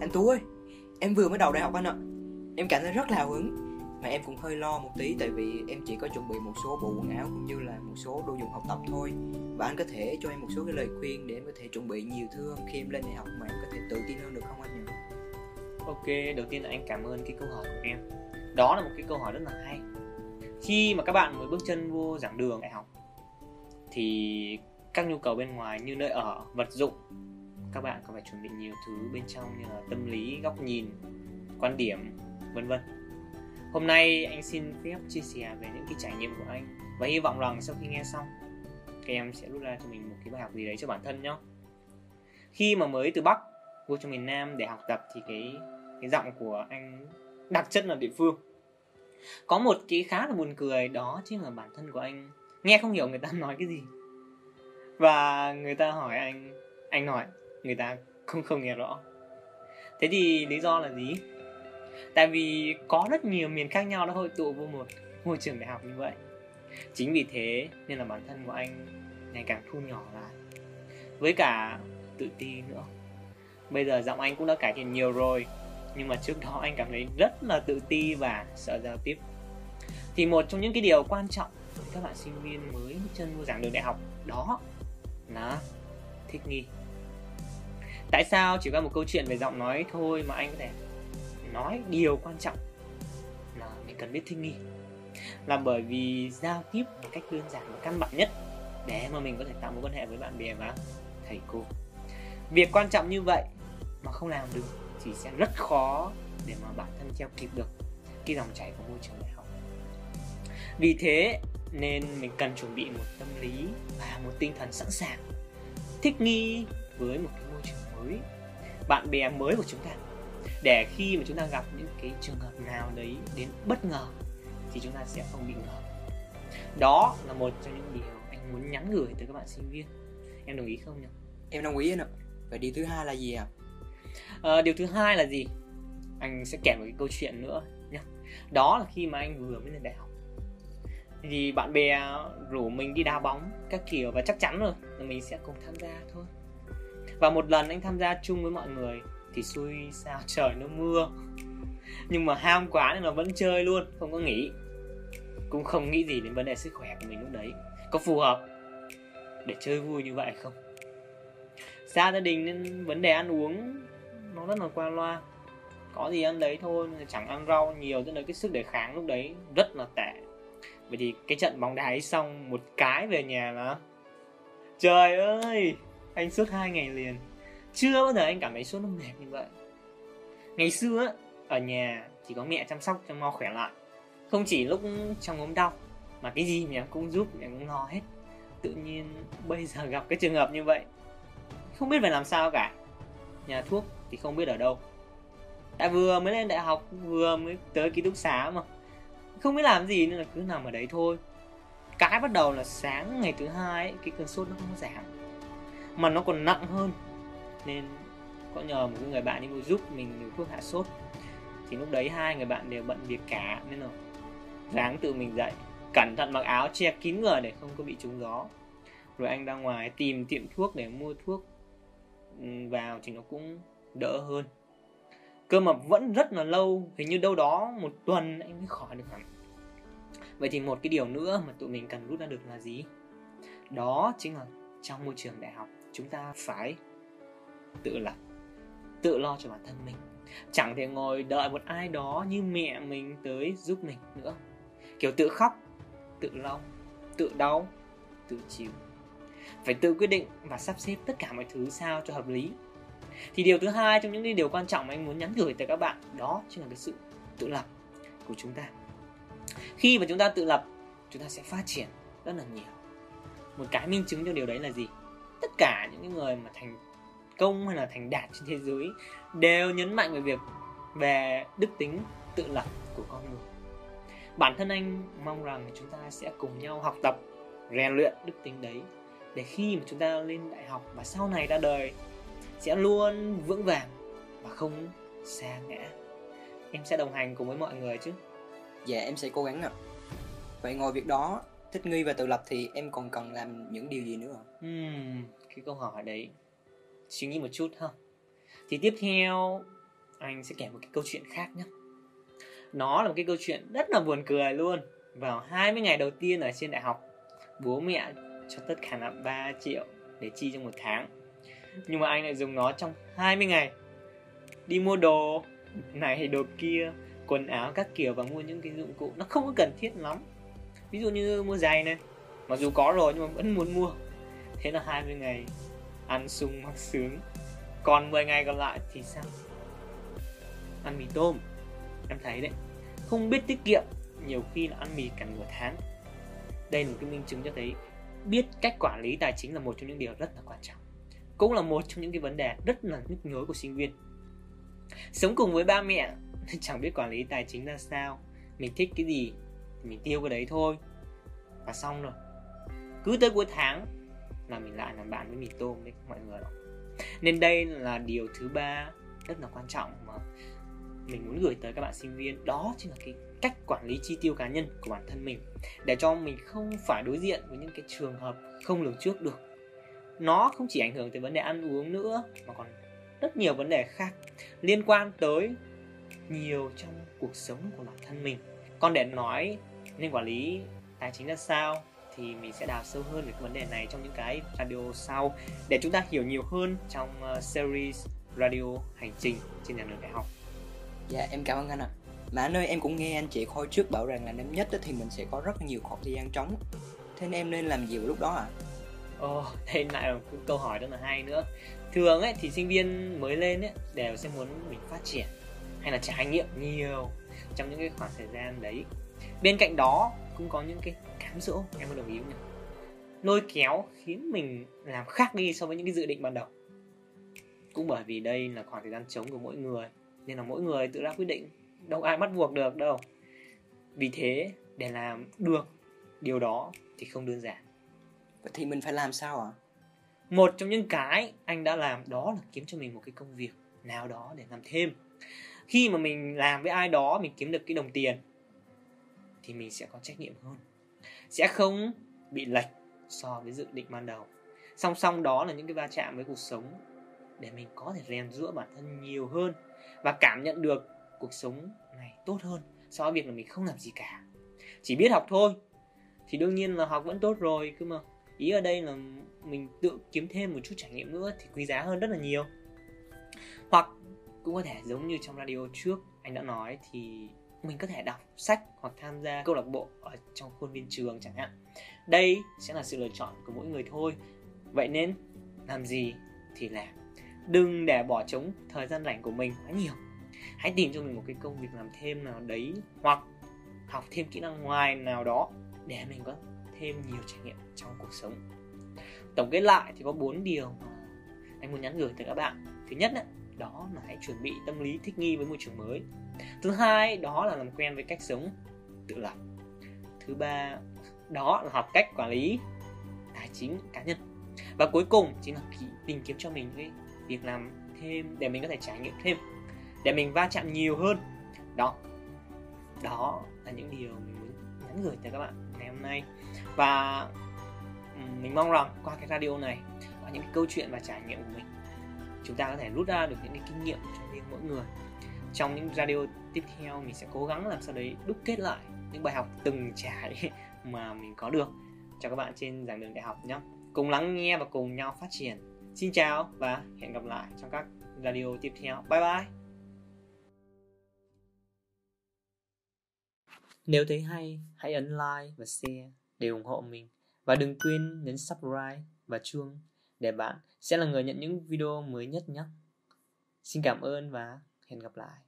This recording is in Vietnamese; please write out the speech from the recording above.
Anh Tú ơi, em vừa mới đầu đại học anh ạ. Em cảm thấy rất là hào hứng. Mà em cũng hơi lo một tí tại vì em chỉ có chuẩn bị một số bộ quần áo cũng như là một số đồ dùng học tập thôi. Và anh có thể cho em một số cái lời khuyên để em có thể chuẩn bị nhiều thứ hơn khi em lên đại học mà em có thể tự tin hơn được không anh nhỉ? Ok, đầu tiên là anh cảm ơn cái câu hỏi của em. Đó là một cái câu hỏi rất là hay. Khi mà các bạn mới bước chân vô giảng đường đại học Thì các nhu cầu bên ngoài như nơi ở, vật dụng các bạn còn phải chuẩn bị nhiều thứ bên trong như là tâm lý, góc nhìn, quan điểm, vân vân. Hôm nay anh xin phép chia sẻ về những cái trải nghiệm của anh và hy vọng rằng sau khi nghe xong các em sẽ rút ra cho mình một cái bài học gì đấy cho bản thân nhé. Khi mà mới từ Bắc vô trong miền Nam để học tập thì cái cái giọng của anh đặc chất là địa phương. Có một cái khá là buồn cười đó chính là bản thân của anh nghe không hiểu người ta nói cái gì và người ta hỏi anh anh hỏi người ta không không nghe rõ. Thế thì lý do là gì? Tại vì có rất nhiều miền khác nhau đã hội tụ vào một môi trường đại học như vậy. Chính vì thế nên là bản thân của anh ngày càng thu nhỏ lại, với cả tự ti nữa. Bây giờ giọng anh cũng đã cải thiện nhiều rồi, nhưng mà trước đó anh cảm thấy rất là tự ti và sợ giao tiếp. Thì một trong những cái điều quan trọng các bạn sinh viên mới chân vô giảng đường đại học đó là thích nghi tại sao chỉ qua một câu chuyện về giọng nói thôi mà anh có thể nói điều quan trọng là mình cần biết thích nghi? Là bởi vì giao tiếp một cách đơn giản và căn bản nhất để mà mình có thể tạo mối quan hệ với bạn bè và thầy cô. Việc quan trọng như vậy mà không làm được thì sẽ rất khó để mà bản thân theo kịp được cái dòng chảy của môi trường đại học. Vì thế nên mình cần chuẩn bị một tâm lý và một tinh thần sẵn sàng thích nghi với một cái môi trường mới bạn bè mới của chúng ta. Để khi mà chúng ta gặp những cái trường hợp nào đấy đến bất ngờ thì chúng ta sẽ không bị ngờ. Đó là một trong những điều anh muốn nhắn gửi tới các bạn sinh viên. Em đồng ý không nhỉ? Em đồng ý anh ạ. Vậy điều thứ hai là gì ạ? à, điều thứ hai là gì? Anh sẽ kể một cái câu chuyện nữa nhé đó là khi mà anh vừa mới lên đại học. Thì bạn bè rủ mình đi đá bóng các kiểu và chắc chắn rồi là mình sẽ cùng tham gia thôi và một lần anh tham gia chung với mọi người thì xui sao, trời nó mưa. Nhưng mà ham quá nên là vẫn chơi luôn, không có nghỉ. Cũng không nghĩ gì đến vấn đề sức khỏe của mình lúc đấy. Có phù hợp để chơi vui như vậy không? Xa gia đình nên vấn đề ăn uống nó rất là qua loa. Có gì ăn đấy thôi chẳng ăn rau nhiều cho nên cái sức đề kháng lúc đấy rất là tệ. Bởi vì cái trận bóng đá ấy xong, một cái về nhà là, trời ơi! Anh suốt hai ngày liền. Chưa bao giờ anh cảm thấy suốt nó mệt như vậy. Ngày xưa ở nhà chỉ có mẹ chăm sóc cho mau khỏe lại. Không chỉ lúc trong ốm đau mà cái gì mẹ cũng giúp mẹ cũng lo hết. Tự nhiên bây giờ gặp cái trường hợp như vậy không biết phải làm sao cả. Nhà thuốc thì không biết ở đâu. Đã vừa mới lên đại học vừa mới tới ký túc xá mà. Không biết làm gì nên là cứ nằm ở đấy thôi. Cái bắt đầu là sáng ngày thứ hai ấy, cái cơn sốt nó không giảm mà nó còn nặng hơn. Nên có nhờ một người bạn đi mua giúp mình liều thuốc hạ sốt. Thì lúc đấy hai người bạn đều bận việc cả, nên là ráng tự mình dậy. Cẩn thận mặc áo che kín người để không có bị trúng gió. Rồi anh ra ngoài tìm tiệm thuốc để mua thuốc ừ, vào thì nó cũng đỡ hơn. Cơ mà vẫn rất là lâu, hình như đâu đó một tuần anh mới khỏi được hẳn. Vậy thì một cái điều nữa mà tụi mình cần rút ra được là gì? Đó chính là trong môi trường đại học chúng ta phải tự lập tự lo cho bản thân mình. Chẳng thể ngồi đợi một ai đó như mẹ mình tới giúp mình nữa. Kiểu tự khóc tự lo, tự đau tự chịu. Phải tự quyết định và sắp xếp tất cả mọi thứ sao cho hợp lý. Thì điều thứ hai trong những điều quan trọng mà anh muốn nhắn gửi tới các bạn đó chính là cái sự tự lập của chúng ta. Khi mà chúng ta tự lập chúng ta sẽ phát triển rất là nhiều. Một cái minh chứng cho điều đấy là gì? Tất cả những người mà thành công hay là thành đạt trên thế giới đều nhấn mạnh về việc về đức tính tự lập của con người. Bản thân anh mong rằng chúng ta sẽ cùng nhau học tập, rèn luyện đức tính đấy để khi mà chúng ta lên đại học và sau này ra đời, sẽ luôn vững vàng và không xa ngã. Em sẽ đồng hành cùng với mọi người chứ? Dạ em sẽ cố gắng ạ. Vậy ngoài việc đó Thích nghi và tự lập thì em còn cần làm những điều gì nữa ạ? Uhm, cái câu hỏi đấy suy nghĩ một chút ha. Thì tiếp theo anh sẽ kể một cái câu chuyện khác nhé nó là một cái câu chuyện rất là buồn cười luôn. Vào 20 ngày đầu tiên ở trên đại học bố mẹ cho tất cả là 3 triệu để chi trong một tháng. Nhưng mà anh lại dùng nó trong 20 ngày. Đi mua đồ này đồ kia quần áo các kiểu và mua những cái dụng cụ nó không có cần thiết lắm ví dụ như mua giày này. Mặc dù có rồi nhưng mà vẫn muốn mua. Thế là 20 ngày ăn sung mặc sướng. Còn 10 ngày còn lại thì sao? Ăn mì tôm. Em thấy đấy, không biết tiết kiệm, nhiều khi là ăn mì cả nửa tháng. Đây là một cái minh chứng cho thấy biết cách quản lý tài chính là một trong những điều rất là quan trọng. Cũng là một trong những cái vấn đề rất là nhức nhối của sinh viên. Sống cùng với ba mẹ, chẳng biết quản lý tài chính ra sao. Mình thích cái gì? Mình tiêu cái đấy thôi. Và xong rồi. Cứ tới cuối tháng là mình lại làm bạn với mì tôm với mọi người đó nên đây là điều thứ ba rất là quan trọng mà mình muốn gửi tới các bạn sinh viên. Đó chính là cái cách quản lý chi tiêu cá nhân của bản thân mình. Để cho mình không phải đối diện với những cái trường hợp không lường trước được. Nó không chỉ ảnh hưởng tới vấn đề ăn uống nữa, mà còn rất nhiều vấn đề khác liên quan tới nhiều trong cuộc sống của bản thân mình. Còn để nói nên quản lý tài chính ra sao thì mình sẽ đào sâu hơn về cái vấn đề này trong những cái radio sau để chúng ta hiểu nhiều hơn trong uh, series radio hành trình trên giảng đường đại học. Dạ em cảm ơn anh ạ. À. Mà anh ơi em cũng nghe anh chị khôi trước bảo rằng là năm nhất thì mình sẽ có rất nhiều khoảng thời gian trống. Thế nên em nên làm gì vào lúc đó ạ? À? Ồ, oh, đây lại là một câu hỏi rất là hay nữa. Thường ấy thì sinh viên mới lên ấy đều sẽ muốn mình phát triển hay là trải nghiệm nhiều trong những cái khoảng thời gian đấy. Bên cạnh đó cũng có những cái cám dỗ em có đồng ý không nhỉ? Lôi kéo khiến mình làm khác đi so với những cái dự định ban đầu. Cũng bởi vì đây là khoảng thời gian trống của mỗi người nên là mỗi người tự ra quyết định đâu ai bắt buộc được đâu. Vì thế để làm được điều đó thì không đơn giản. Vậy thì mình phải làm sao ạ? À? một trong những cái anh đã làm đó là kiếm cho mình một cái công việc nào đó để làm thêm. Khi mà mình làm với ai đó mình kiếm được cái đồng tiền thì mình sẽ có trách nhiệm hơn. Sẽ không bị lệch so với dự định ban đầu. Song song đó là những cái va chạm với cuộc sống để mình có thể rèn rũa bản thân nhiều hơn và cảm nhận được cuộc sống này tốt hơn so với việc là mình không làm gì cả. Chỉ biết học thôi, thì đương nhiên là học vẫn tốt rồi, cơ mà. Ý ở đây là mình tự kiếm thêm một chút trải nghiệm nữa thì quý giá hơn rất là nhiều. Hoặc cũng có thể giống như trong radio trước anh đã nói thì mình có thể đọc sách hoặc tham gia câu lạc bộ ở trong khuôn viên trường chẳng hạn. Đây sẽ là sự lựa chọn của mỗi người thôi. Vậy nên, làm gì thì làm. Đừng để bỏ trống thời gian rảnh của mình quá nhiều. Hãy tìm cho mình một cái công việc làm thêm nào đấy, hoặc học thêm kỹ năng ngoài nào đó để mình có thêm nhiều trải nghiệm trong cuộc sống. Tổng kết lại thì có bốn điều mà anh muốn nhắn gửi tới các bạn. Thứ nhất đó là hãy chuẩn bị tâm lý thích nghi với môi trường mới. Thứ hai, đó là làm quen với cách sống tự lập. Thứ ba, đó là học cách quản lý tài chính cá nhân. Và cuối cùng chính là tìm kiếm cho mình cái việc làm thêm để mình có thể trải nghiệm thêm, để mình va chạm nhiều hơn. Đó. Đó là những điều mình muốn nhắn gửi tới các bạn ngày hôm nay. Và mình mong rằng qua cái radio này, qua những cái câu chuyện và trải nghiệm của mình chúng ta có thể rút ra được những cái kinh nghiệm cho riêng mỗi người. Trong những radio tiếp theo, mình sẽ cố gắng làm sao đấy đúc kết lại những bài học từng trải mà mình có được. Cho các bạn trên giảng đường đại học nhé. Cùng lắng nghe và cùng nhau phát triển. Xin chào và hẹn gặp lại trong các radio tiếp theo. Bye bye. Nếu thấy hay, hãy ấn like và share để ủng hộ mình. Và đừng quên nhấn subscribe và chuông để bạn. Sẽ là người nhận những video mới nhất nhé. Xin cảm ơn và hẹn gặp lại.